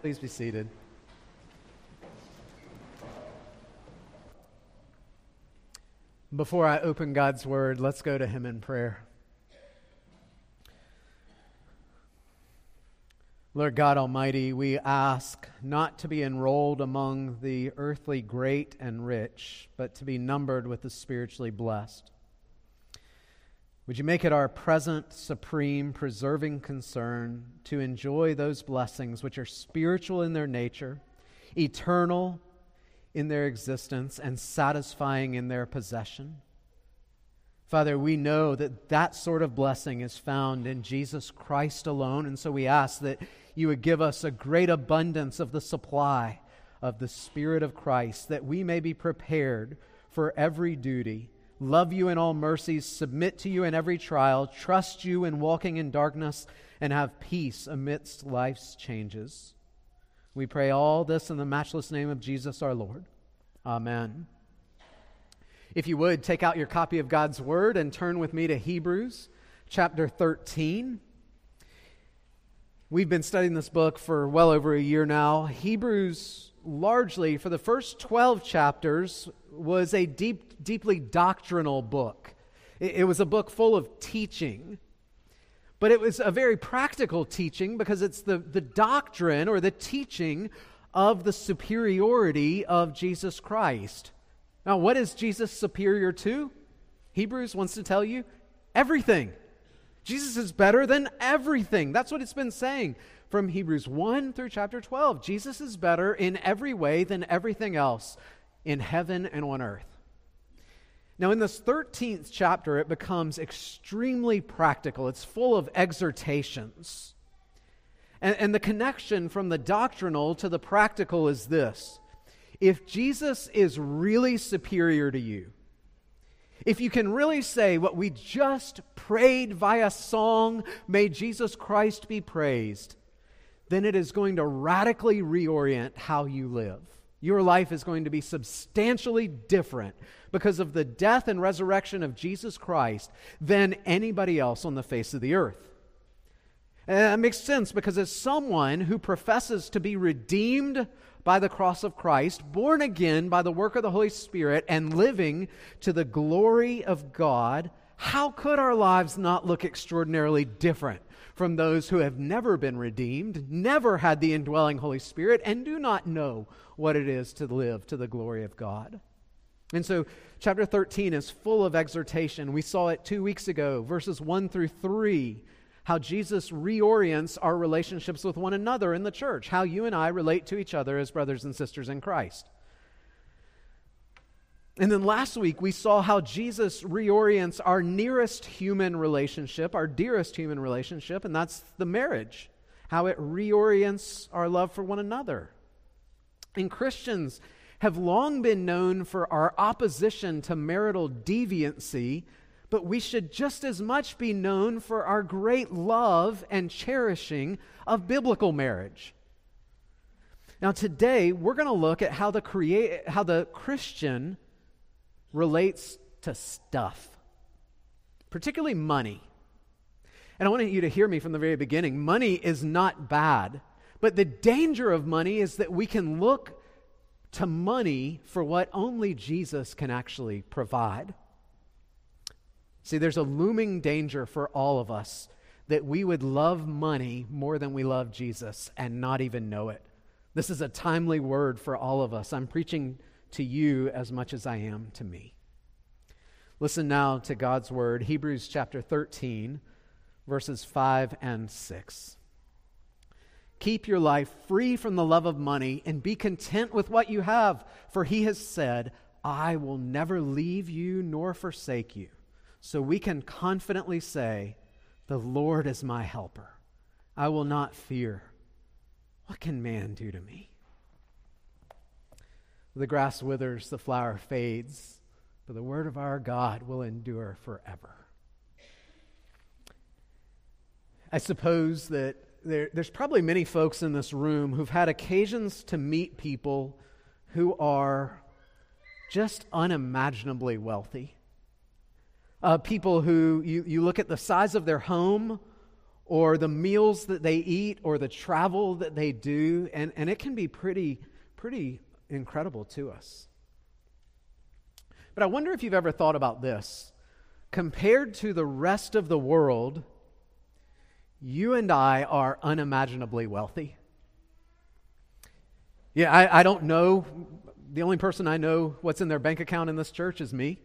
Please be seated. Before I open God's Word, let's go to Him in prayer. Lord God Almighty, we ask not to be enrolled among the earthly great and rich, but to be numbered with the spiritually blessed. Would you make it our present, supreme, preserving concern to enjoy those blessings which are spiritual in their nature, eternal in their existence, and satisfying in their possession? Father, we know that that sort of blessing is found in Jesus Christ alone, and so we ask that you would give us a great abundance of the supply of the Spirit of Christ, that we may be prepared for every duty love you in all mercies, submit to you in every trial, trust you in walking in darkness, and have peace amidst life's changes. We pray all this in the matchless name of Jesus our Lord. Amen. If you would, take out your copy of God's Word and turn with me to Hebrews chapter 13. We've been studying this book for well over a year now. Hebrews, largely for the first 12 chapters, was a deep, deeply doctrinal book. It, it was a book full of teaching. But it was a very practical teaching because it's the, the doctrine or the teaching of the superiority of Jesus Christ. Now, what is Jesus superior to? Hebrews wants to tell you everything. Jesus is better than everything. That's what it's been saying from Hebrews 1 through chapter 12. Jesus is better in every way than everything else in heaven and on earth. Now, in this 13th chapter, it becomes extremely practical. It's full of exhortations. And, and, the connection from the doctrinal to the practical is this if Jesus is really superior to you, if you can really say what we just prayed via song, may Jesus Christ be praised, then it is going to radically reorient how you live. Your life is going to be substantially different because of the death and resurrection of Jesus Christ than anybody else on the face of the earth. And that makes sense because as someone who professes to be redeemed by the cross of Christ, born again by the work of the Holy Spirit, and living to the glory of God, how could our lives not look extraordinarily different from those who have never been redeemed, never had the indwelling Holy Spirit, and do not know what it is to live to the glory of God. And so, chapter 13 is full of exhortation. We saw it two weeks ago, verses 1 through 3, how Jesus reorients our relationships with one another in the church, how you and I relate to each other as brothers and sisters in Christ. And then last week, we saw how Jesus reorients our nearest human relationship, our dearest human relationship, and that's the marriage, how it reorients our love for one another. And Christians have long been known for our opposition to marital deviancy, but we should just as much be known for our great love and cherishing of biblical marriage. Now, today, we're going to look at how the, create, how the Christian relates to stuff, particularly money. And I want you to hear me from the very beginning. Money is not bad. But the danger of money is that we can look to money for what only Jesus can actually provide. See, there's a looming danger for all of us that we would love money more than we love Jesus and not even know it. This is a timely word for all of us. I'm preaching to you as much as I am to me. Listen now to God's word, Hebrews chapter 13, verses 5 and 6. Keep your life free from the love of money and be content with what you have, for he has said, I will never leave you nor forsake you. So we can confidently say, The Lord is my helper. I will not fear. What can man do to me? The grass withers, the flower fades, but the word of our God will endure forever. I suppose that there, there's probably many folks in this room who've had occasions to meet people who are just unimaginably wealthy. Uh, people who you, you look at the size of their home or the meals that they eat or the travel that they do, and, and it can be pretty, pretty incredible to us. But I wonder if you've ever thought about this. Compared to the rest of the world, you and I are unimaginably wealthy. Yeah, I, I don't know. The only person I know what's in their bank account in this church is me.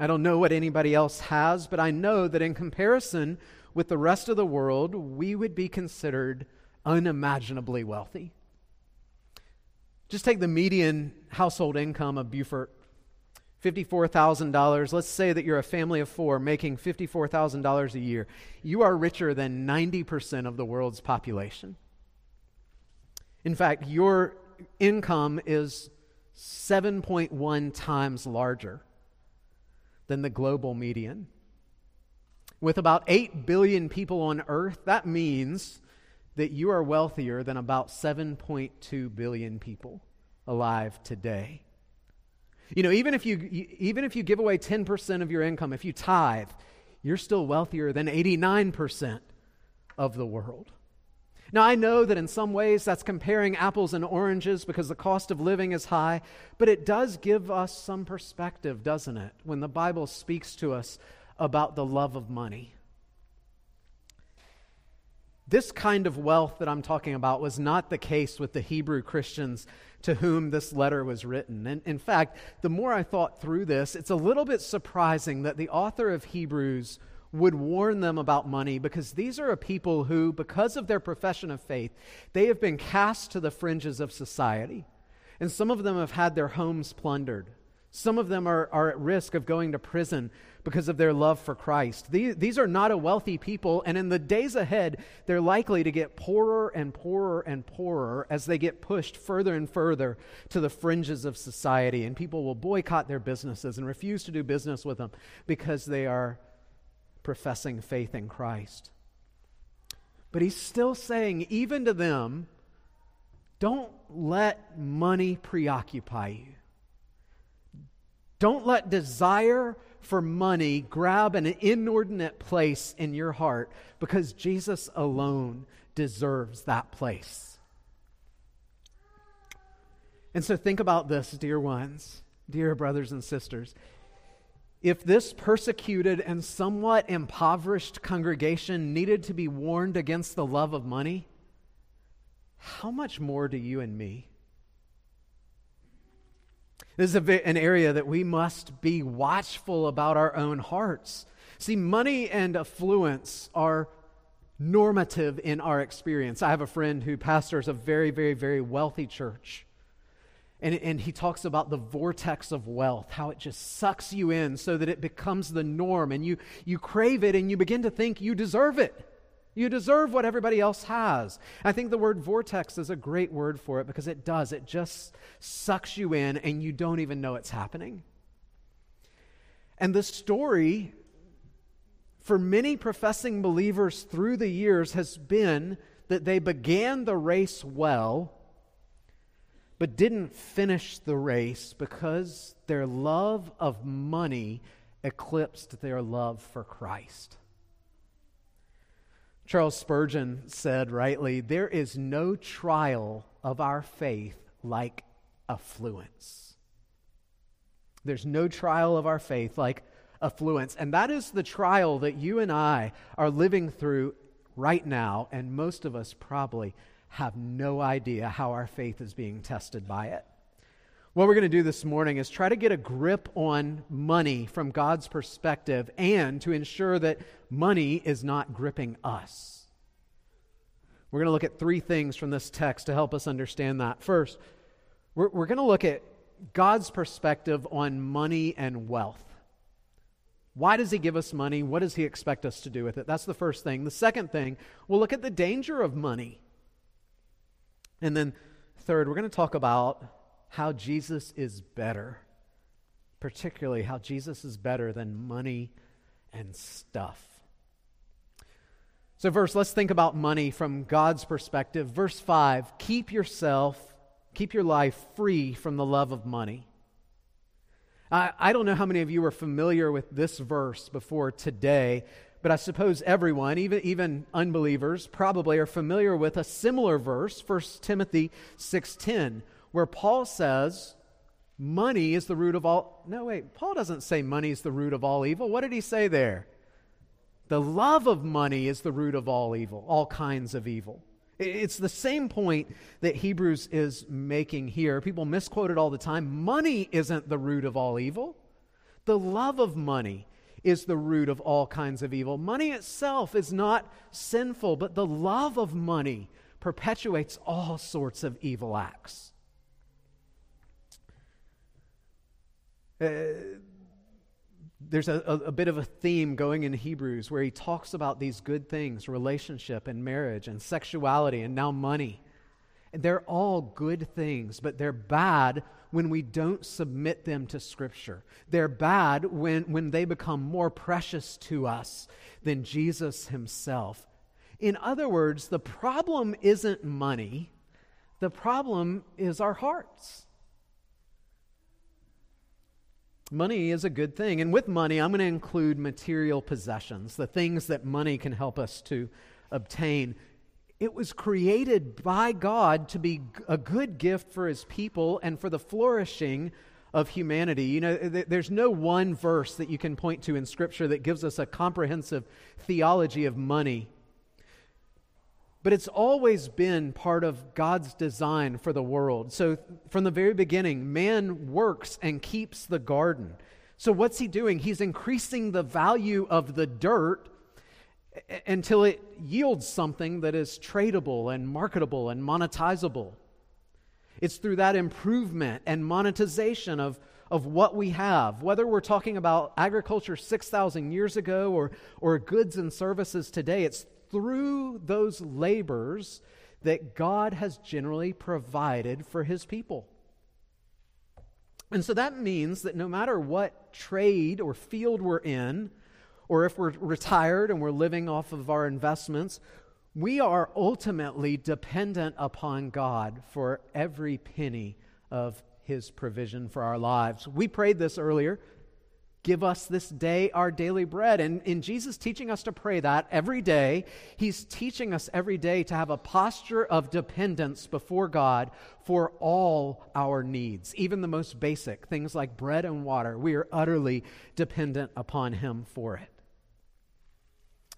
I don't know what anybody else has, but I know that in comparison with the rest of the world, we would be considered unimaginably wealthy. Just take the median household income of Beaufort $54,000. Let's say that you're a family of four making $54,000 a year. You are richer than 90% of the world's population. In fact, your income is 7.1 times larger than the global median. With about 8 billion people on earth, that means that you are wealthier than about 7.2 billion people alive today. You know, even if you, even if you give away 10% of your income, if you tithe, you're still wealthier than 89% of the world. Now, I know that in some ways that's comparing apples and oranges because the cost of living is high, but it does give us some perspective, doesn't it, when the Bible speaks to us about the love of money. This kind of wealth that I'm talking about was not the case with the Hebrew Christians to whom this letter was written. And in fact, the more I thought through this, it's a little bit surprising that the author of Hebrews would warn them about money because these are a people who, because of their profession of faith, they have been cast to the fringes of society. And some of them have had their homes plundered. Some of them are, are at risk of going to prison because of their love for Christ. These, these are not a wealthy people, and in the days ahead, they're likely to get poorer and poorer and poorer as they get pushed further and further to the fringes of society. And people will boycott their businesses and refuse to do business with them because they are professing faith in Christ. But he's still saying, even to them, don't let money preoccupy you. Don't let desire for money grab an inordinate place in your heart because Jesus alone deserves that place. And so think about this, dear ones, dear brothers and sisters. If this persecuted and somewhat impoverished congregation needed to be warned against the love of money, how much more do you and me? This is an area that we must be watchful about our own hearts. See, money and affluence are normative in our experience. I have a friend who pastors a very, very, very wealthy church. And, and he talks about the vortex of wealth, how it just sucks you in so that it becomes the norm and you, you crave it and you begin to think you deserve it. You deserve what everybody else has. I think the word vortex is a great word for it because it does. It just sucks you in and you don't even know it's happening. And the story for many professing believers through the years has been that they began the race well, but didn't finish the race because their love of money eclipsed their love for Christ. Charles Spurgeon said rightly there is no trial of our faith like affluence. There's no trial of our faith like affluence. And that is the trial that you and I are living through right now, and most of us probably have no idea how our faith is being tested by it. What we're going to do this morning is try to get a grip on money from God's perspective and to ensure that money is not gripping us. We're going to look at three things from this text to help us understand that. First, we're, we're going to look at God's perspective on money and wealth. Why does He give us money? What does He expect us to do with it? That's the first thing. The second thing, we'll look at the danger of money. And then, third, we're going to talk about how Jesus is better, particularly how Jesus is better than money and stuff. So, verse, let's think about money from God's perspective. Verse 5 keep yourself, keep your life free from the love of money. I, I don't know how many of you are familiar with this verse before today, But I suppose everyone, even, even unbelievers, probably are familiar with a similar verse, 1 Timothy 6.10, where Paul says, money is the root of all... No, wait, Paul doesn't say money is the root of all evil. What did he say there? The love of money is the root of all evil, all kinds of evil. It's the same point that Hebrews is making here. People misquote it all the time. Money isn't the root of all evil. The love of money is the root of all kinds of evil. Money itself is not sinful, but the love of money perpetuates all sorts of evil acts. Uh, there's a, a, bit of a theme going in Hebrews where he talks about these good things relationship and marriage and sexuality and now money. And they're all good things, but they're bad when we don't submit them to Scripture. They're bad when, when they become more precious to us than Jesus himself. In other words, the problem isn't money, the problem is our hearts. Money is a good thing. And with money, I'm going to include material possessions, the things that money can help us to obtain. It was created by God to be a good gift for his people and for the flourishing of humanity. You know, there's no one verse that you can point to in Scripture that gives us a comprehensive theology of money. But it's always been part of God's design for the world. So from the very beginning, man works and keeps the garden. So what's he doing? He's increasing the value of the dirt until it yields something that is tradable and marketable and monetizable. It's through that improvement and monetization of, of what we have, whether we're talking about agriculture 6,000 years ago or, or goods and services today, it's through those labors that God has generally provided for his people. And so that means that no matter what trade or field we're in, or if we're retired and we're living off of our investments, we are ultimately dependent upon God for every penny of his provision for our lives. We prayed this earlier Give us this day our daily bread. And in Jesus teaching us to pray that every day, He's teaching us every day to have a posture of dependence before God for all our needs, even the most basic things like bread and water. We are utterly dependent upon Him for it.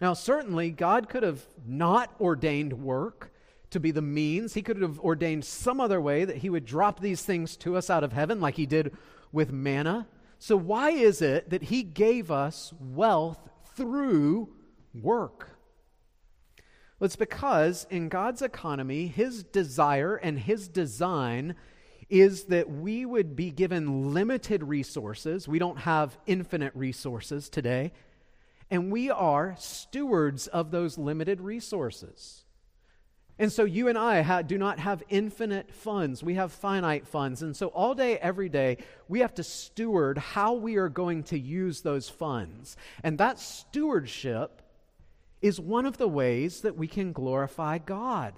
Now, certainly, God could have not ordained work to be the means. He could have ordained some other way that He would drop these things to us out of heaven, like He did with manna. So, why is it that He gave us wealth through work? Well, it's because in God's economy, His desire and His design is that we would be given limited resources. We don't have infinite resources today. And we are stewards of those limited resources. And so you and I ha- do not have infinite funds. We have finite funds. And so all day, every day, we have to steward how we are going to use those funds. And that stewardship is one of the ways that we can glorify God.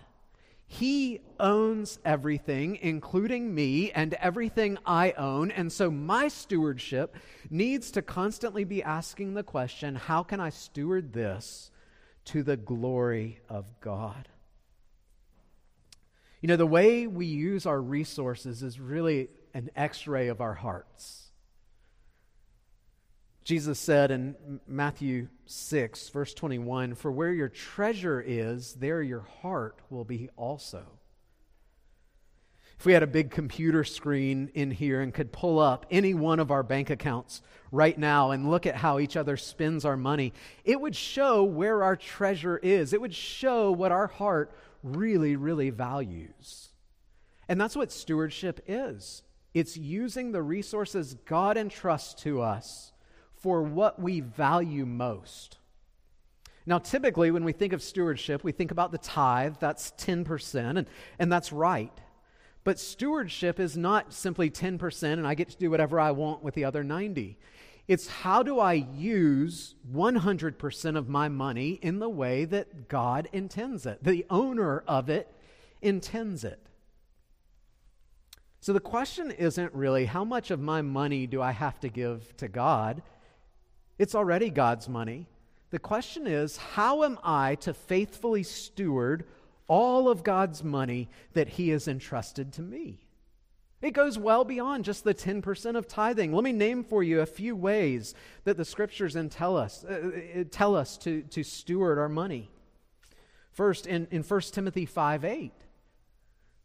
He owns everything, including me and everything I own. And so my stewardship needs to constantly be asking the question how can I steward this to the glory of God? You know, the way we use our resources is really an x ray of our hearts. Jesus said in Matthew 6, verse 21 For where your treasure is, there your heart will be also. If we had a big computer screen in here and could pull up any one of our bank accounts right now and look at how each other spends our money, it would show where our treasure is. It would show what our heart really, really values. And that's what stewardship is it's using the resources God entrusts to us for what we value most. Now, typically, when we think of stewardship, we think about the tithe, that's 10%, and, and that's right. But stewardship is not simply 10% and I get to do whatever I want with the other 90. It's how do I use 100% of my money in the way that God intends it? The owner of it intends it. So the question isn't really how much of my money do I have to give to God? It's already God's money. The question is how am I to faithfully steward all of God's money that He has entrusted to me? It goes well beyond just the 10% of tithing. Let me name for you a few ways that the scriptures tell us, uh, uh, tell us to, to steward our money. First, in, in 1 Timothy 5 8,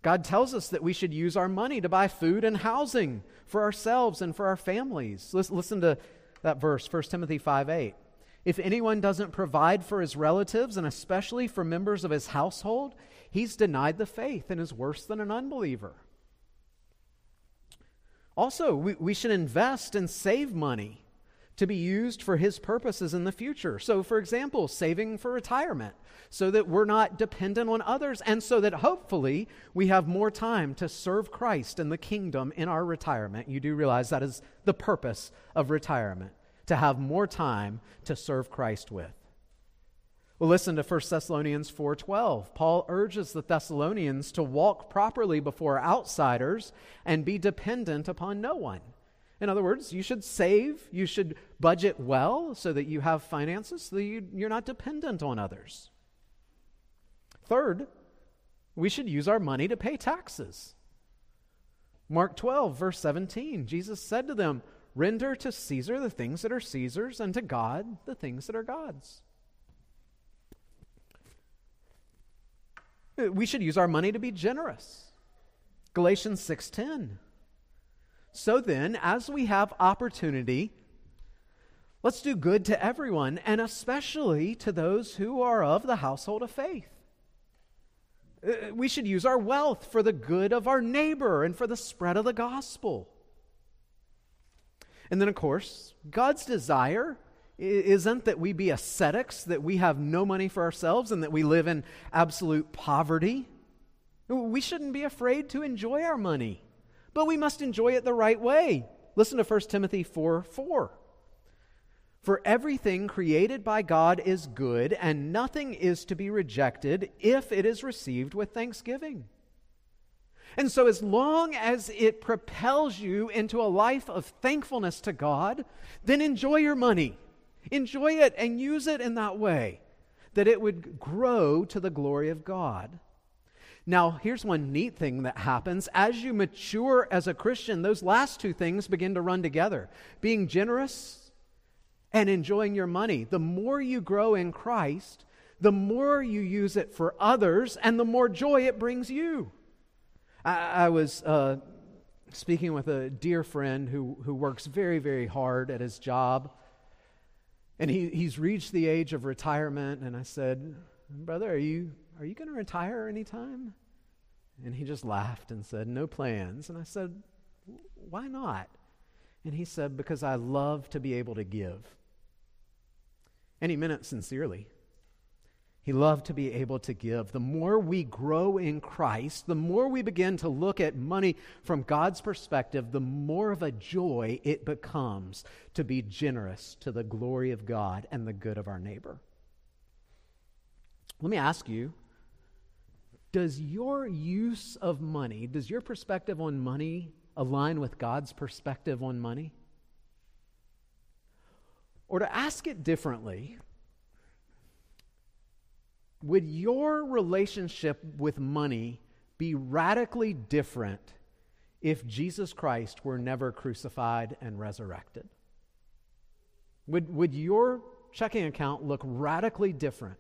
God tells us that we should use our money to buy food and housing for ourselves and for our families. Listen, listen to that verse, 1 Timothy 5 8. If anyone doesn't provide for his relatives, and especially for members of his household, he's denied the faith and is worse than an unbeliever. Also, we, we should invest and save money to be used for his purposes in the future. So, for example, saving for retirement so that we're not dependent on others and so that hopefully we have more time to serve Christ and the kingdom in our retirement. You do realize that is the purpose of retirement to have more time to serve Christ with. Well, listen to 1 Thessalonians 4:12. Paul urges the Thessalonians to walk properly before outsiders and be dependent upon no one. In other words, you should save, you should budget well so that you have finances so that you, you're not dependent on others. Third, we should use our money to pay taxes. Mark 12, verse 17, Jesus said to them, Render to Caesar the things that are Caesar's, and to God the things that are God's. We should use our money to be generous. Galatians 6:10. So then, as we have opportunity, let's do good to everyone, and especially to those who are of the household of faith. Uh, we should use our wealth for the good of our neighbor and for the spread of the gospel. And then, of course, God's desire isn't that we be ascetics, that we have no money for ourselves, and that we live in absolute poverty. We shouldn't be afraid to enjoy our money, but we must enjoy it the right way. Listen to 1 Timothy 4 4. For everything created by God is good, and nothing is to be rejected if it is received with thanksgiving. And so, as long as it propels you into a life of thankfulness to God, then enjoy your money. Enjoy it and use it in that way, that it would grow to the glory of God. Now, here's one neat thing that happens. As you mature as a Christian, those last two things begin to run together being generous and enjoying your money. The more you grow in Christ, the more you use it for others, and the more joy it brings you. I, I was uh, speaking with a dear friend who, who works very, very hard at his job. And he, he's reached the age of retirement. And I said, Brother, are you, are you going to retire anytime? And he just laughed and said, No plans. And I said, Why not? And he said, Because I love to be able to give. Meant it sincerely. He loved to be able to give. The more we grow in Christ, the more we begin to look at money from God's perspective, the more of a joy it becomes to be generous to the glory of God and the good of our neighbor. Let me ask you does your use of money, does your perspective on money align with God's perspective on money? Or to ask it differently, would your relationship with money be radically different if Jesus Christ were never crucified and resurrected? Would, would your checking account look radically different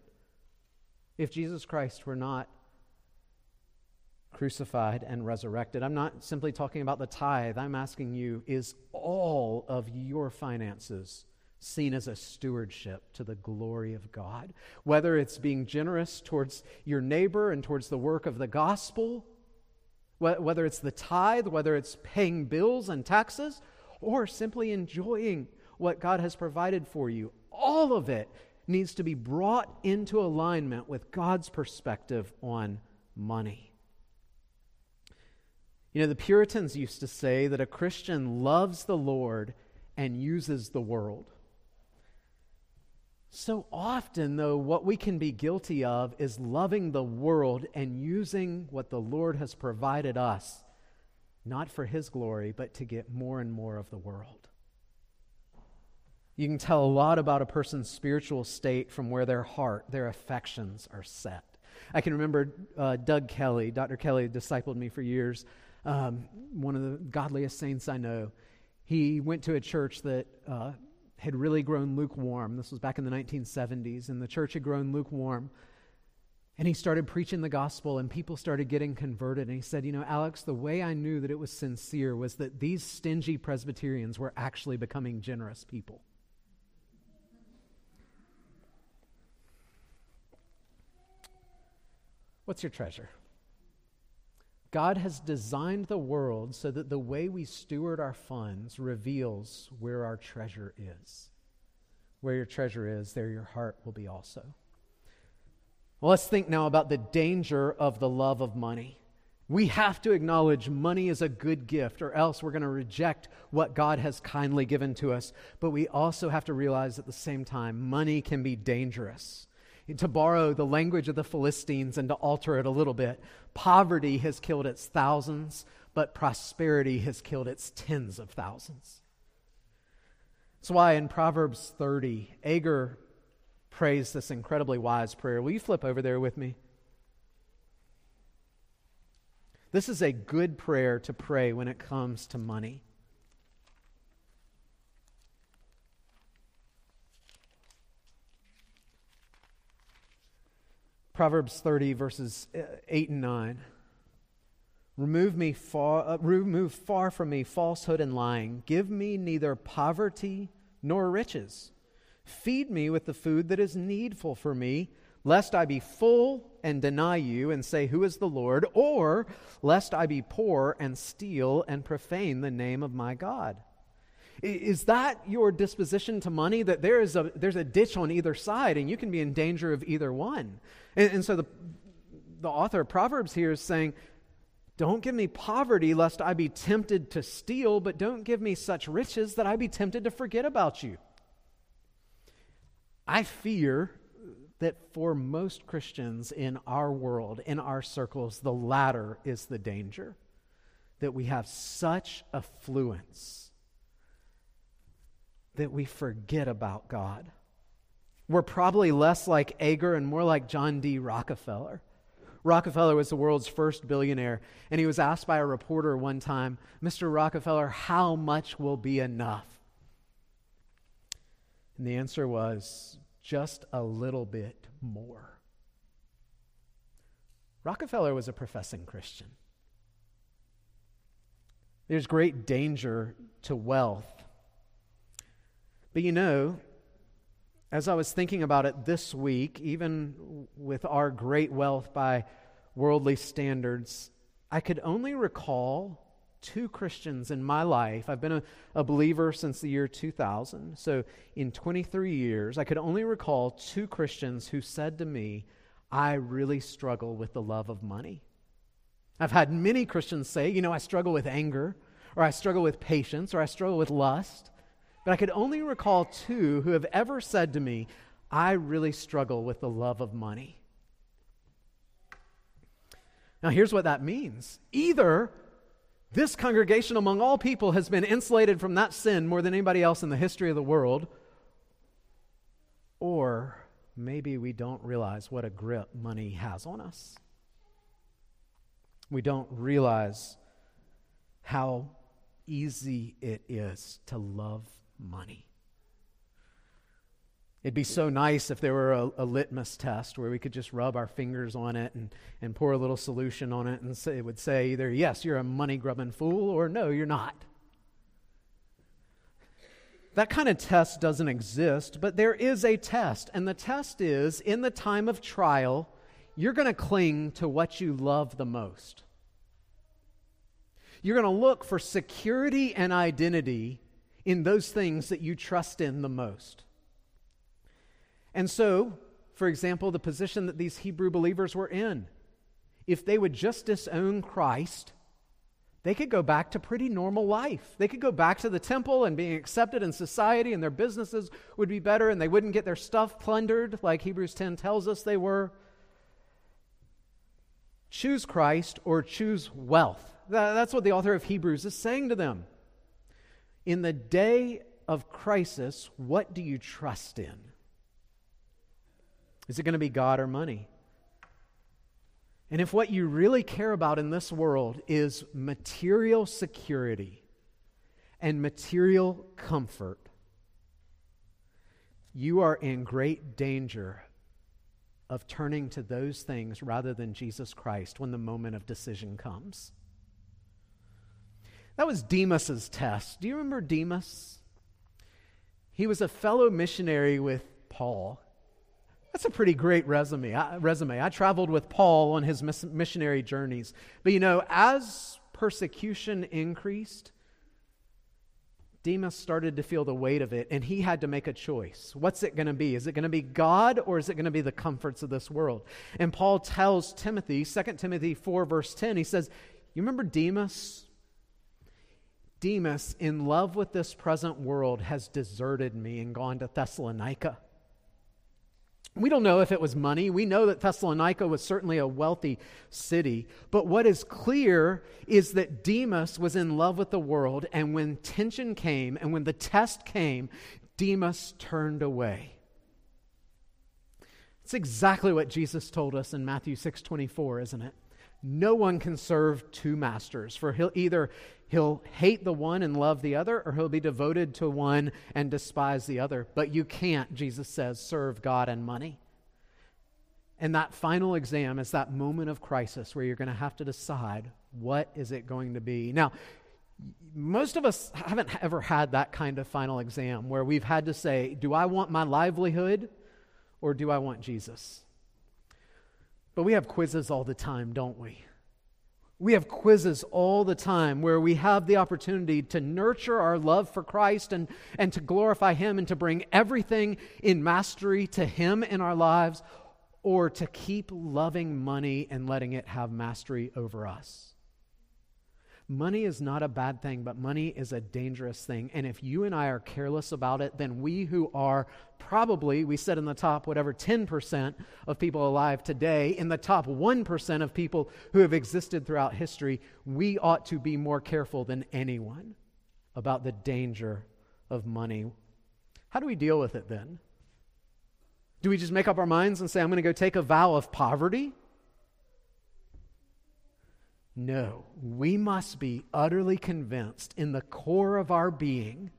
if Jesus Christ were not crucified and resurrected? I'm not simply talking about the tithe. I'm asking you is all of your finances seen as a stewardship to the glory of God. Whether it's being generous towards your neighbor and towards the work of the gospel, whether it's the tithe, whether it's paying bills and taxes, or simply enjoying what God has provided for you, all of it needs to be brought into alignment with God's perspective on money. You know, the Puritans used to say that a Christian loves the Lord and uses the world. So often, though, what we can be guilty of is loving the world and using what the Lord has provided us, not for His glory, but to get more and more of the world. You can tell a lot about a person's spiritual state from where their heart, their affections are set. I can remember uh, Doug Kelly, Dr. Kelly discipled me for years, um, one of the godliest saints I know. He went to a church that uh, had really grown lukewarm. This was back in the 1970s, and the church had grown lukewarm. And he started preaching the gospel, and people started getting converted. And he said, You know, Alex, the way I knew that it was sincere was that these stingy Presbyterians were actually becoming generous people. What's your treasure? God has designed the world so that the way we steward our funds reveals where our treasure is. Where your treasure is, there your heart will be also. Well, let's think now about the danger of the love of money. We have to acknowledge money is a good gift, or else we're going to reject what God has kindly given to us. But we also have to realize at the same time, money can be dangerous to borrow the language of the Philistines and to alter it a little bit, poverty has killed its thousands, but prosperity has killed its tens of thousands. That's why in Proverbs 30, Agur prays this incredibly wise prayer. Will you flip over there with me? This is a good prayer to pray when it comes to money. Proverbs 30, verses uh, 8 and 9. Remove me far, uh, remove far from me falsehood and lying. Give me neither poverty nor riches. Feed me with the food that is needful for me, lest I be full and deny you and say, Who is the Lord? Or lest I be poor and steal and profane the name of my God. Is that your disposition to money? That there is a, there's a ditch on either side, and you can be in danger of either one. And, and so the, the author of Proverbs here is saying, Don't give me poverty, lest I be tempted to steal, but don't give me such riches that I be tempted to forget about you. I fear that for most Christians in our world, in our circles, the latter is the danger. That we have such affluence that we forget about God. We're probably less like Agur and more like John D. Rockefeller. Rockefeller was the world's first billionaire, and he was asked by a reporter one time, Mr. Rockefeller, how much will be enough? And the answer was, just a little bit more. Rockefeller was a professing Christian. There's great danger to wealth but you know, as I was thinking about it this week, even with our great wealth by worldly standards, I could only recall two Christians in my life. I've been a, a, believer since the year 2000. So, in 23 years, I could only recall two Christians who said to me, I really struggle with the love of money. I've had many Christians say, you know, I struggle with anger, or I struggle with patience, or I struggle with lust. But I could only recall two who have ever said to me, I really struggle with the love of money. Now, here's what that means either this congregation among all people has been insulated from that sin more than anybody else in the history of the world, or maybe we don't realize what a grip money has on us. We don't realize how easy it is to love money. It'd be so nice if there were a, a, litmus test where we could just rub our fingers on it and, and pour a little solution on it and say, it would say either, yes, you're a money grubbing fool, or no, you're not. That kind of test doesn't exist, but there is a test. And the test is in the time of trial, you're going to cling to what you love the most. You're going to look for security and identity in those things that you trust in the most. And so, for example, the position that these Hebrew believers were in, if they would just disown Christ, they could go back to pretty normal life. They could go back to the temple and being accepted in society, and their businesses would be better, and they wouldn't get their stuff plundered like Hebrews 10 tells us they were. Choose Christ or choose wealth. That's what the author of Hebrews is saying to them. In the day of crisis, what do you trust in? Is it going to be God or money? And if what you really care about in this world is material security and material comfort, you are in great danger of turning to those things rather than Jesus Christ when the moment of decision comes. That was Demas's test. Do you remember Demas? He was a fellow missionary with Paul. That's a pretty great resume. I, resume. I traveled with Paul on his missionary journeys. But you know, as persecution increased, Demas started to feel the weight of it, and he had to make a choice. What's it going to be? Is it going to be God, or is it going to be the comforts of this world? And Paul tells Timothy, 2 Timothy 4, verse 10, he says, You remember Demas? Demas, in love with this present world, has deserted me and gone to Thessalonica. We don't know if it was money. We know that Thessalonica was certainly a wealthy city. But what is clear is that Demas was in love with the world, and when tension came and when the test came, Demas turned away. It's exactly what Jesus told us in Matthew 6:24, isn't it? No one can serve two masters, for he'll either he'll hate the one and love the other, or he'll be devoted to one and despise the other. But you can't, Jesus says, serve God and money. And that final exam is that moment of crisis where you're going to have to decide what is it going to be. Now, most of us haven't ever had that kind of final exam where we've had to say, do I want my livelihood or do I want Jesus? But we have quizzes all the time, don't we? We have quizzes all the time where we have the opportunity to nurture our love for Christ and, and to glorify Him and to bring everything in mastery to Him in our lives, or to keep loving money and letting it have mastery over us. Money is not a bad thing, but money is a dangerous thing. And if you and I are careless about it, then we who are probably, we said in the top, whatever, 10% of people alive today, in the top 1% of people who have existed throughout history, we ought to be more careful than anyone about the danger of money. How do we deal with it then? Do we just make up our minds and say, I'm going to go take a vow of poverty? No, we must be utterly convinced in the core of our being,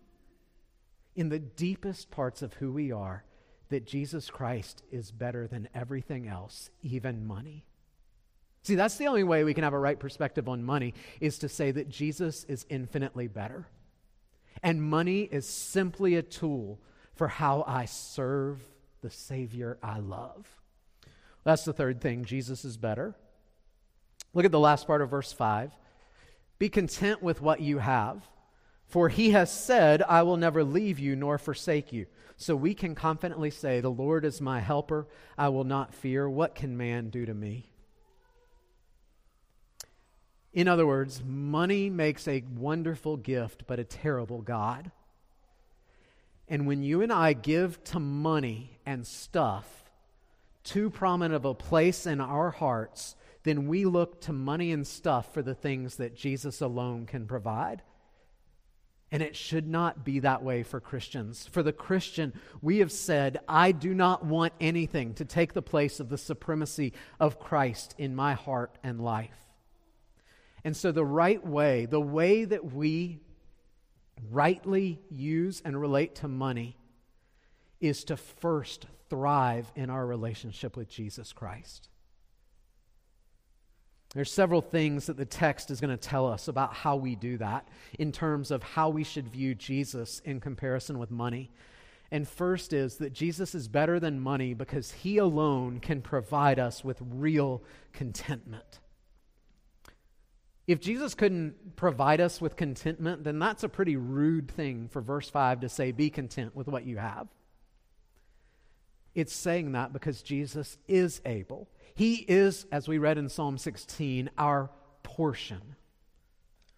in the deepest parts of who we are, that Jesus Christ is better than everything else, even money. See, that's the only way we can have a right perspective on money is to say that Jesus is infinitely better. And money is simply a tool for how I serve the Savior I love. That's the third thing. Jesus is better. Look at the last part of verse 5. Be content with what you have, for he has said, I will never leave you nor forsake you. So we can confidently say, The Lord is my helper. I will not fear. What can man do to me? In other words, money makes a wonderful gift, but a terrible God. And when you and I give to money and stuff too prominent of a place in our hearts, then we look to money and stuff for the things that Jesus alone can provide. And it should not be that way for Christians. For the Christian, we have said, I do not want anything to take the place of the supremacy of Christ in my heart and life. And so, the right way, the way that we rightly use and relate to money, is to first thrive in our relationship with Jesus Christ. There's several things that the text is going to tell us about how we do that in terms of how we should view Jesus in comparison with money. And first is that Jesus is better than money because he alone can provide us with real contentment. If Jesus couldn't provide us with contentment, then that's a pretty rude thing for verse 5 to say, be content with what you have. It's saying that because Jesus is able. He is, as we read in Psalm 16, our portion.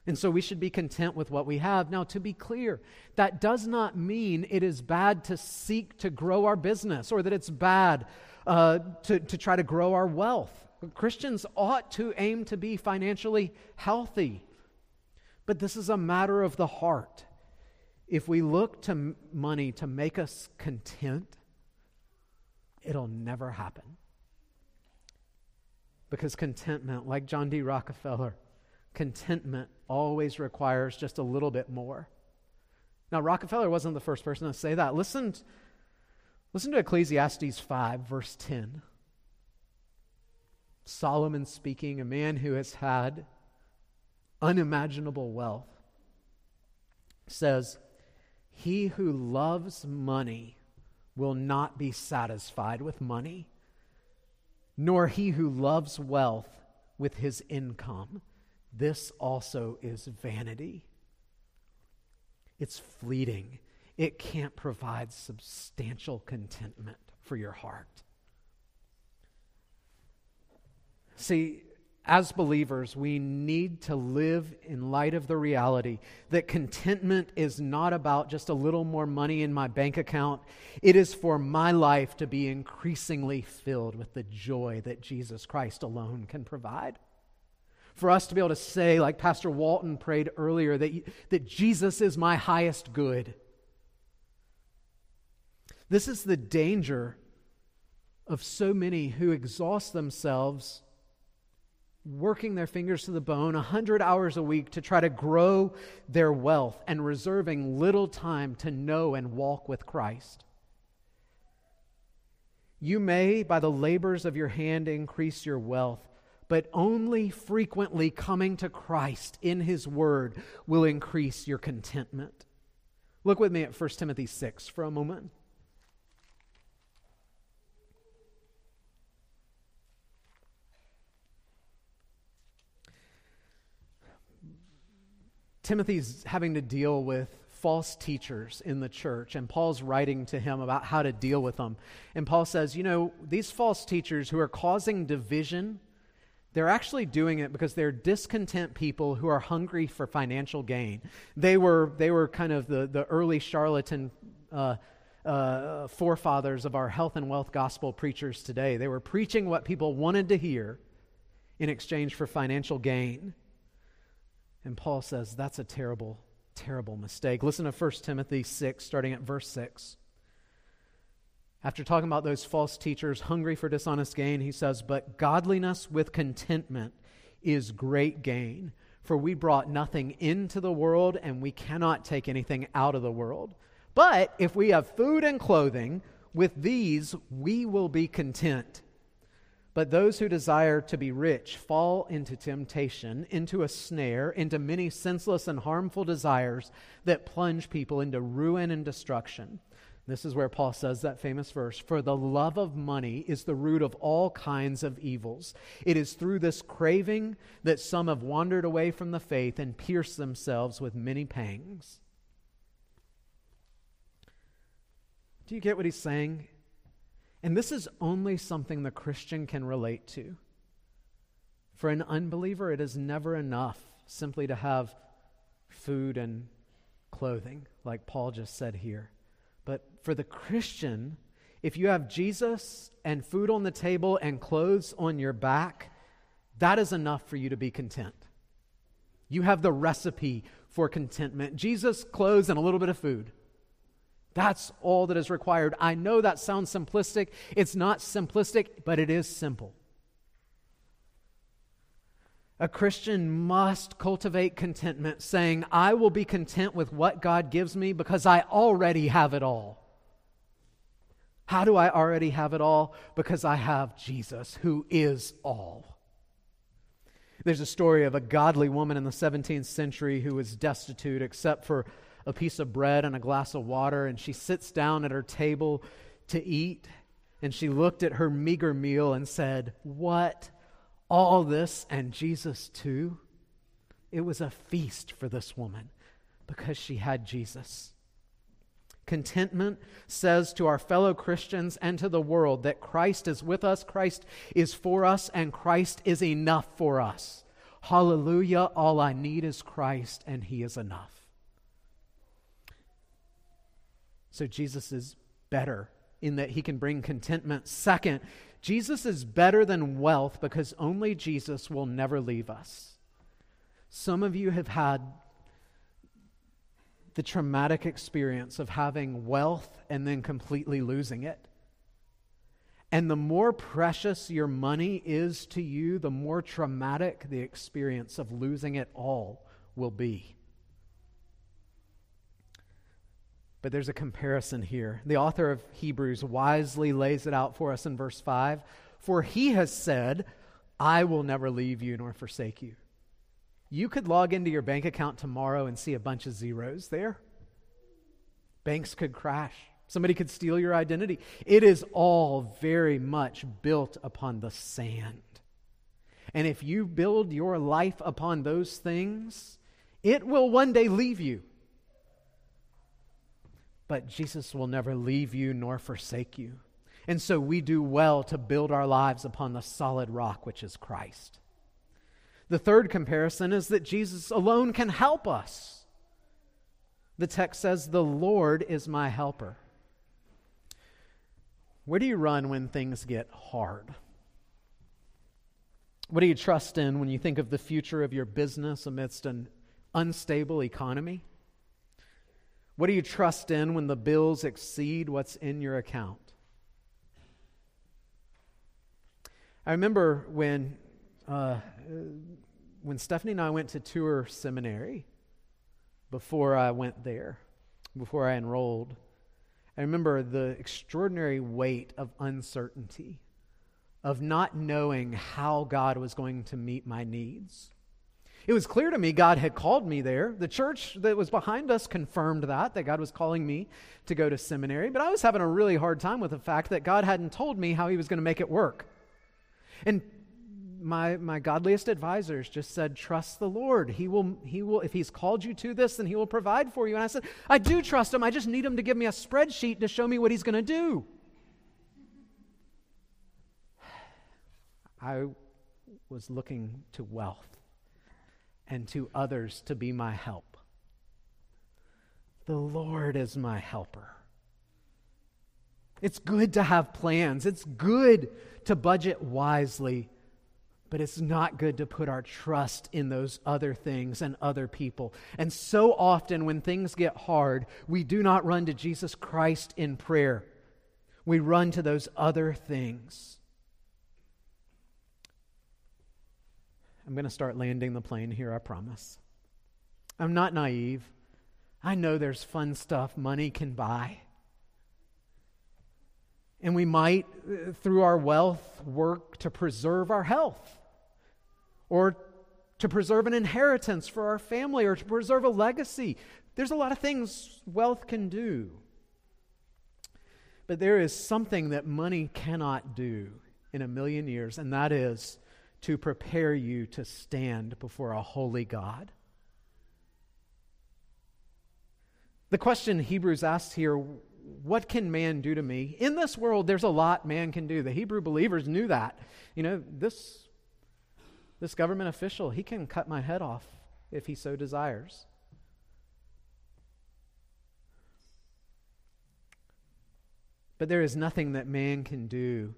And so we should be content with what we have. Now, to be clear, that does not mean it is bad to seek to grow our business or that it's bad uh, to, to try to grow our wealth. Christians ought to aim to be financially healthy. But this is a matter of the heart. if we look to money to make us content, it'll never happen. Because contentment, like John D. Rockefeller, contentment always requires just a little bit more. Now, Rockefeller wasn't the first person to say that. Listen, listen to Ecclesiastes 5, verse 10. Solomon speaking, a man who has had unimaginable wealth, says, He who loves money will not be satisfied with money, nor he who loves wealth with his income. This also is vanity. It's fleeting. It can't provide substantial contentment for your heart. See, as believers, we need to live in light of the reality that contentment is not about just a little more money in my bank account. It is for my life to be increasingly filled with the joy that Jesus Christ alone can provide. For us to be able to say, like Pastor Walton prayed earlier, that, that Jesus is my highest good. This is the danger of so many who exhaust themselves working their fingers to the bone 100 hours a week to try to grow their wealth and reserving little time to know and walk with Christ. You may, by the labors of your hand, increase your wealth, but only frequently coming to Christ in His Word will increase your contentment. Look with me at 1 Timothy 6 for a moment. Timothy's having to deal with false teachers in the church, and Paul's writing to him about how to deal with them. And Paul says, You know, these false teachers who are causing division, they're actually doing it because they're discontent people who are hungry for financial gain. They were, they were kind of the, the early charlatan. Uh, uh, forefathers of our health and wealth gospel preachers today. They were preaching what people wanted to hear in exchange for financial gain. And Paul says that's a terrible, terrible mistake. Listen to 1 Timothy 6, starting at verse 6. After talking about those false teachers hungry for dishonest gain, he says, But godliness with contentment is great gain. For we brought nothing into the world, and we cannot take anything out of the world. But if we have food and clothing, with these we will be content. But those who desire to be rich fall into temptation, into a snare, into many senseless and harmful desires that plunge people into ruin and destruction. This is where Paul says that famous verse For the love of money is the root of all kinds of evils. It is through this craving that some have wandered away from the faith and pierced themselves with many pangs. Do you get what he's saying? And this is only something the Christian can relate to. For an unbeliever, it is never enough simply to have food and clothing, like Paul just said here. But for the Christian, if you have Jesus and food on the table and clothes on your back, that is enough for you to be content. You have the recipe for contentment Jesus, clothes, and a little bit of food. That's all that is required. I know that sounds simplistic. It's not simplistic, but it is simple. A Christian must cultivate contentment, saying, I will be content with what God gives me because I already have it all. How do I already have it all? Because I have Jesus, who is all. There's a story of a godly woman in the 17th century who was destitute except for a piece of bread and a glass of water, and she sits down at her table to eat. And she looked at her meager meal and said, What? All this and Jesus too? It was a feast for this woman because she had Jesus. Contentment says to our fellow Christians and to the world that Christ is with us, Christ is for us, and Christ is enough for us. Hallelujah. All I need is Christ, and He is enough. So Jesus is better in that he can bring contentment. Second, Jesus is better than wealth because only Jesus will never leave us. Some of you have had the traumatic experience of having wealth and then completely losing it. And the more precious your money is to you, the more traumatic the experience of losing it all will be. But there's a comparison here. The author of Hebrews wisely lays it out for us in verse 5 For he has said, I will never leave you nor forsake you. You could log into your bank account tomorrow and see a bunch of zeros there. Banks could crash. Somebody could steal your identity. It is all very much built upon the sand. And if you build your life upon those things, it will one day leave you. But Jesus will never leave you nor forsake you. And so we do well to build our lives upon the solid rock, which is Christ. The third comparison is that Jesus alone can help us. The text says, The Lord is my helper. Where do you run when things get hard? What do you trust in when you think of the future of your business amidst an unstable economy? What do you trust in when the bills exceed what's in your account? I remember when, uh, when Stephanie and I went to tour seminary before I went there, before I enrolled. I remember the extraordinary weight of uncertainty, of not knowing how God was going to meet my needs. It was clear to me God had called me there. The church that was behind us confirmed that, that God was calling me to go to seminary. But I was having a really hard time with the fact that God hadn't told me how He was going to make it work. And my, my godliest advisors just said, Trust the Lord. He will, he will, if He's called you to this, then He will provide for you. And I said, I do trust Him. I just need Him to give me a spreadsheet to show me what He's going to do. I was looking to wealth and to others to be my help. The Lord is my helper. It's good to have plans. It's good to budget wisely but it's not good to put our trust in those other things and other people. And so often, when things get hard, we do not run to Jesus Christ in prayer, we run to those other things. I'm going to start landing the plane here, I promise. I'm not naive. I know there's fun stuff money can buy. And we might, uh, through our wealth, work to preserve our health or to preserve an inheritance for our family or to preserve a legacy. There's a lot of things wealth can do. But there is something that money cannot do in a million years, and that is to prepare you to stand before a holy God. The question Hebrews asks here what can man do to me? In this world, there's a lot man can do. The Hebrew believers knew that. You know, this this government official, he can cut my head off if he so desires. But there is nothing that man can do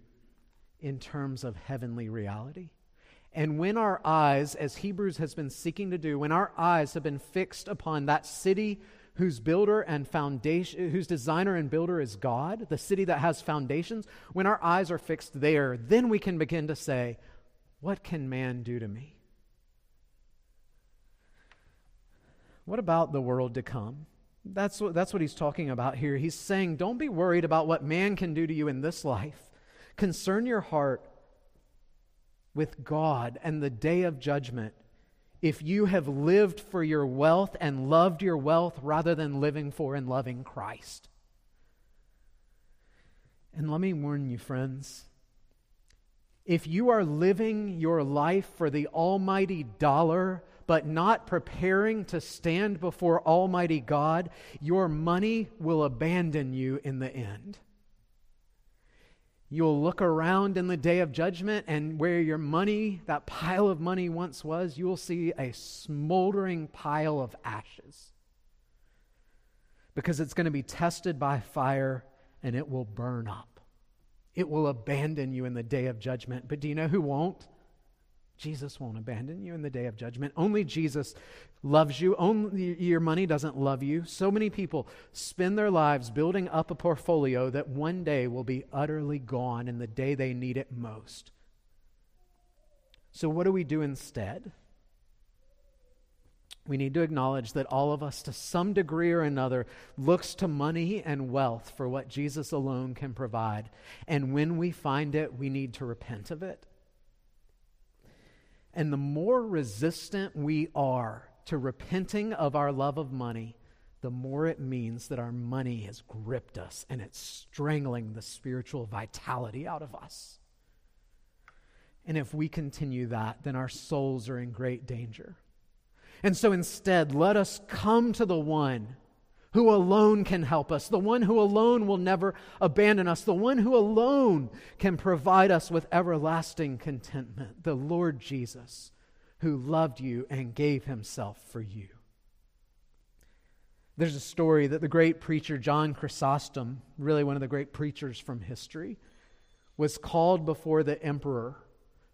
in terms of heavenly reality. And when our eyes, as Hebrews has been seeking to do, when our eyes have been fixed upon that city whose builder and foundation, whose designer and builder is God, the city that has foundations, when our eyes are fixed there, then we can begin to say, what can man do to me? What about the world to come? That's what, that's what he's talking about here. He's saying, don't be worried about what man can do to you in this life. Concern your heart with God and the day of judgment if you have lived for your wealth and loved your wealth rather than living for and loving Christ. And let me warn you, friends if you are living your life for the almighty dollar, but not preparing to stand before Almighty God, your money will abandon you in the end. You'll look around in the day of judgment, and where your money, that pile of money once was, you will see a smoldering pile of ashes. Because it's going to be tested by fire and it will burn up. It will abandon you in the day of judgment. But do you know who won't? Jesus won't abandon you in the day of judgment. Only Jesus loves you. Only your money doesn't love you. So many people spend their lives building up a portfolio that one day will be utterly gone in the day they need it most. So, what do we do instead? We need to acknowledge that all of us, to some degree or another, looks to money and wealth for what Jesus alone can provide. And when we find it, we need to repent of it. And the more resistant we are to repenting of our love of money, the more it means that our money has gripped us and it's strangling the spiritual vitality out of us. And if we continue that, then our souls are in great danger. And so instead, let us come to the one who alone can help us, the one who alone will never abandon us, the one who alone can provide us with everlasting contentment, the Lord Jesus, who loved you and gave himself for you. There's a story that the great preacher John Chrysostom, really one of the great preachers from history, was called before the emperor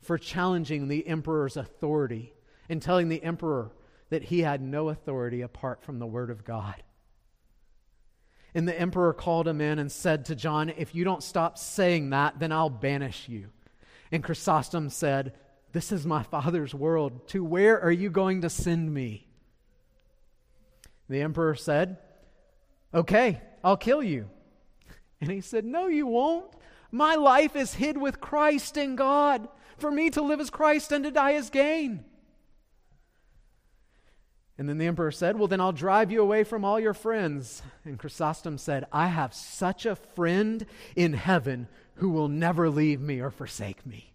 for challenging the emperor's authority and telling the emperor that he had no authority apart from the Word of God. And the emperor called him in and said to John, If you don't stop saying that, then I'll banish you. And Chrysostom said, This is my father's world. To where are you going to send me? The emperor said, Okay, I'll kill you. And he said, No, you won't. My life is hid with Christ in God. For me to live as Christ and to die as gain. And then the emperor said, Well, then I'll drive you away from all your friends. And Chrysostom said, I have such a friend in heaven who will never leave me or forsake me.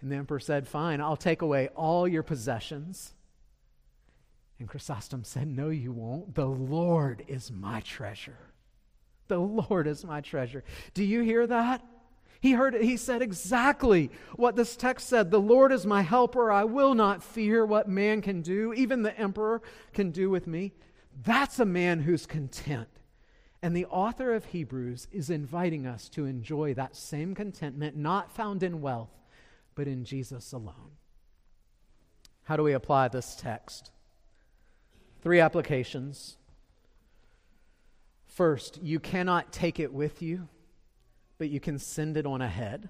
And the emperor said, Fine, I'll take away all your possessions. And Chrysostom said, No, you won't. The Lord is my treasure. The Lord is my treasure. Do you hear that? He heard it, he said exactly what this text said. The Lord is my helper. I will not fear what man can do, even the emperor can do with me. That's a man who's content. And the author of Hebrews is inviting us to enjoy that same contentment, not found in wealth, but in Jesus alone. How do we apply this text? Three applications. First, you cannot take it with you but you can send it on ahead.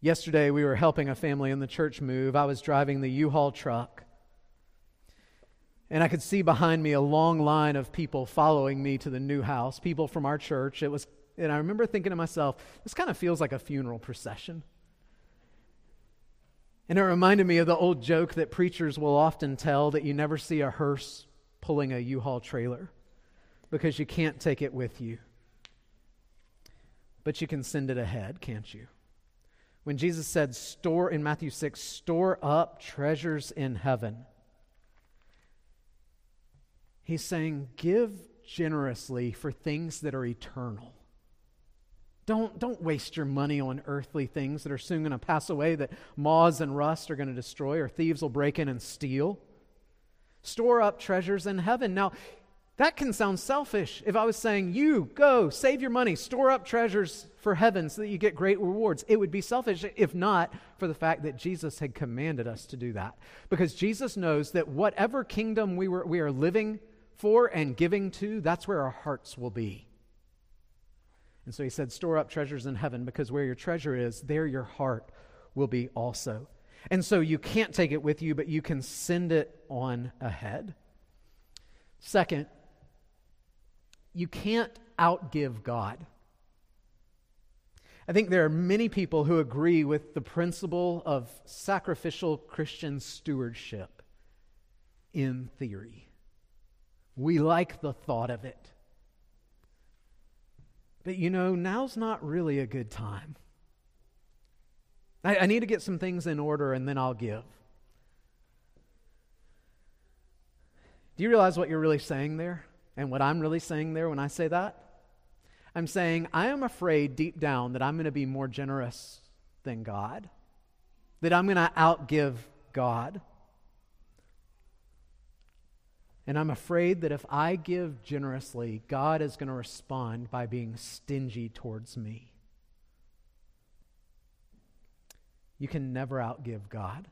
Yesterday, we were helping a family in the church move. I was driving the U Haul truck, and I could see behind me a long line of people following me to the new house, people from our church. It was, and I remember thinking to myself, this kind of feels like a funeral procession. And it reminded me of the old joke that preachers will often tell that you never see a hearse pulling a U Haul trailer because you can't take it with you. But you can send it ahead, can't you? When Jesus said, store in Matthew 6, store up treasures in heaven, he's saying, give generously for things that are eternal. Don't, don't waste your money on earthly things that are soon going to pass away, that moths and rust are going to destroy, or thieves will break in and steal. Store up treasures in heaven. Now, that can sound selfish if I was saying, You go, save your money, store up treasures for heaven so that you get great rewards. It would be selfish if not for the fact that Jesus had commanded us to do that. Because Jesus knows that whatever kingdom we, were, we are living for and giving to, that's where our hearts will be. And so he said, Store up treasures in heaven because where your treasure is, there your heart will be also. And so you can't take it with you, but you can send it on ahead. Second, you can't outgive God. I think there are many people who agree with the principle of sacrificial Christian stewardship in theory. We like the thought of it. But you know, now's not really a good time. I, I need to get some things in order and then I'll give. Do you realize what you're really saying there? And what I'm really saying there when I say that? I'm saying I am afraid deep down that I'm going to be more generous than God, that I'm going to outgive God. And I'm afraid that if I give generously, God is going to respond by being stingy towards me. You can never outgive God.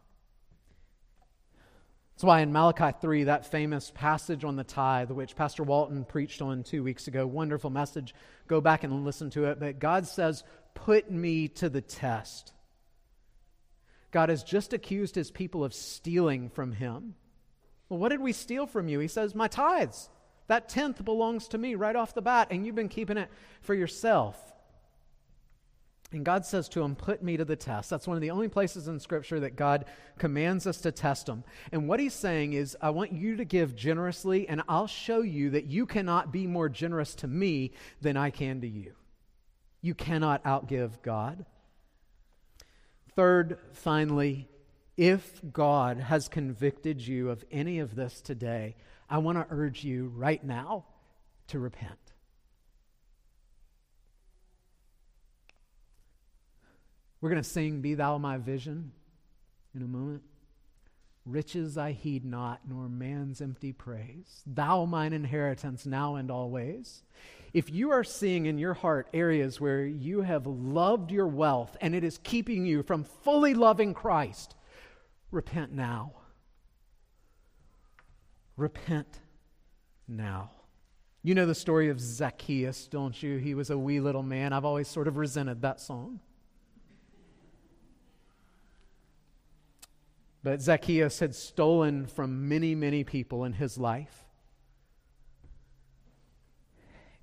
That's why in Malachi 3, that famous passage on the tithe, which Pastor Walton preached on two weeks ago, wonderful message, go back and listen to it. But God says, Put me to the test. God has just accused his people of stealing from him. Well, what did we steal from you? He says, My tithes. That tenth belongs to me right off the bat, and you've been keeping it for yourself. And God says to him, Put me to the test. That's one of the only places in Scripture that God commands us to test him. And what he's saying is, I want you to give generously, and I'll show you that you cannot be more generous to me than I can to you. You cannot outgive God. Third, finally, if God has convicted you of any of this today, I want to urge you right now to repent. We're going to sing Be Thou My Vision in a moment. Riches I heed not, nor man's empty praise. Thou mine inheritance now and always. If you are seeing in your heart areas where you have loved your wealth and it is keeping you from fully loving Christ, repent now. Repent now. You know the story of Zacchaeus, don't you? He was a wee little man. I've always sort of resented that song. But Zacchaeus had stolen from many, many people in his life.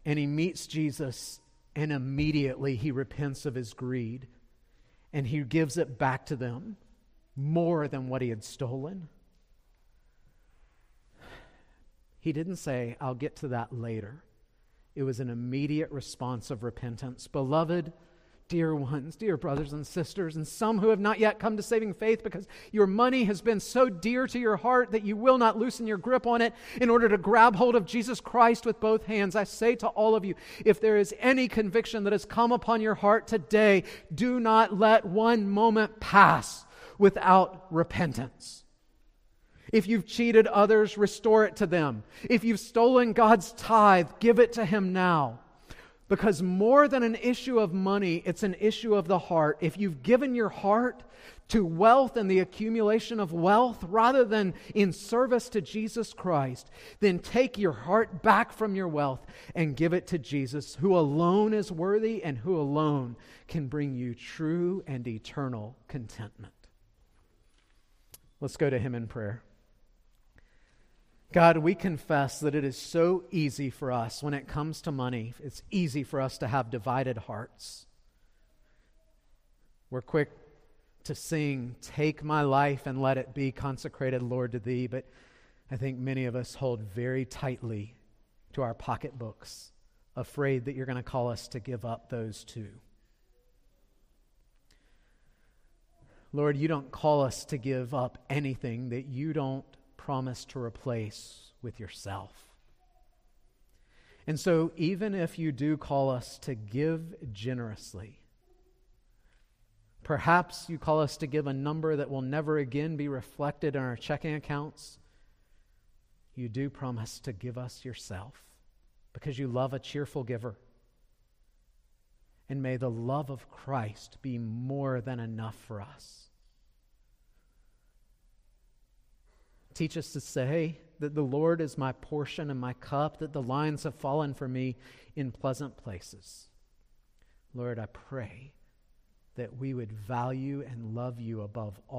And he meets Jesus, and immediately he repents of his greed and he gives it back to them more than what he had stolen. He didn't say, I'll get to that later. It was an immediate response of repentance. Beloved, dear ones, dear brothers and sisters, and some who have not yet come to saving faith because your money has been so dear to your heart that you will not loosen your grip on it in order to grab hold of Jesus Christ with both hands. I say to all of you, if there is any conviction that has come upon your heart today, do not let one moment pass without repentance. If you've cheated others, restore it to them. If you've stolen God's tithe, give it to Him now. Because more than an issue of money, it's an issue of the heart. If you've given your heart to wealth and the accumulation of wealth rather than in service to Jesus Christ, then take your heart back from your wealth and give it to Jesus, who alone is worthy and who alone can bring you true and eternal contentment. Let's go to Him in prayer. God, we confess that it is so easy for us when it comes to money, it's easy for us to have divided hearts. We're quick to sing, Take my life and let it be consecrated, Lord, to thee. But I think many of us hold very tightly to our pocketbooks, afraid that you're going to call us to give up those too. Lord, you don't call us to give up anything that you don't promise to replace with yourself. And so, even if you do call us to give generously, perhaps you call us to give a number that will never again be reflected in our checking accounts, you do promise to give us yourself because you love a cheerful giver. And may the love of Christ be more than enough for us. Teach us to say that the Lord is my portion and my cup, that the lines have fallen for me in pleasant places. Lord, I pray that we would value and love you above all.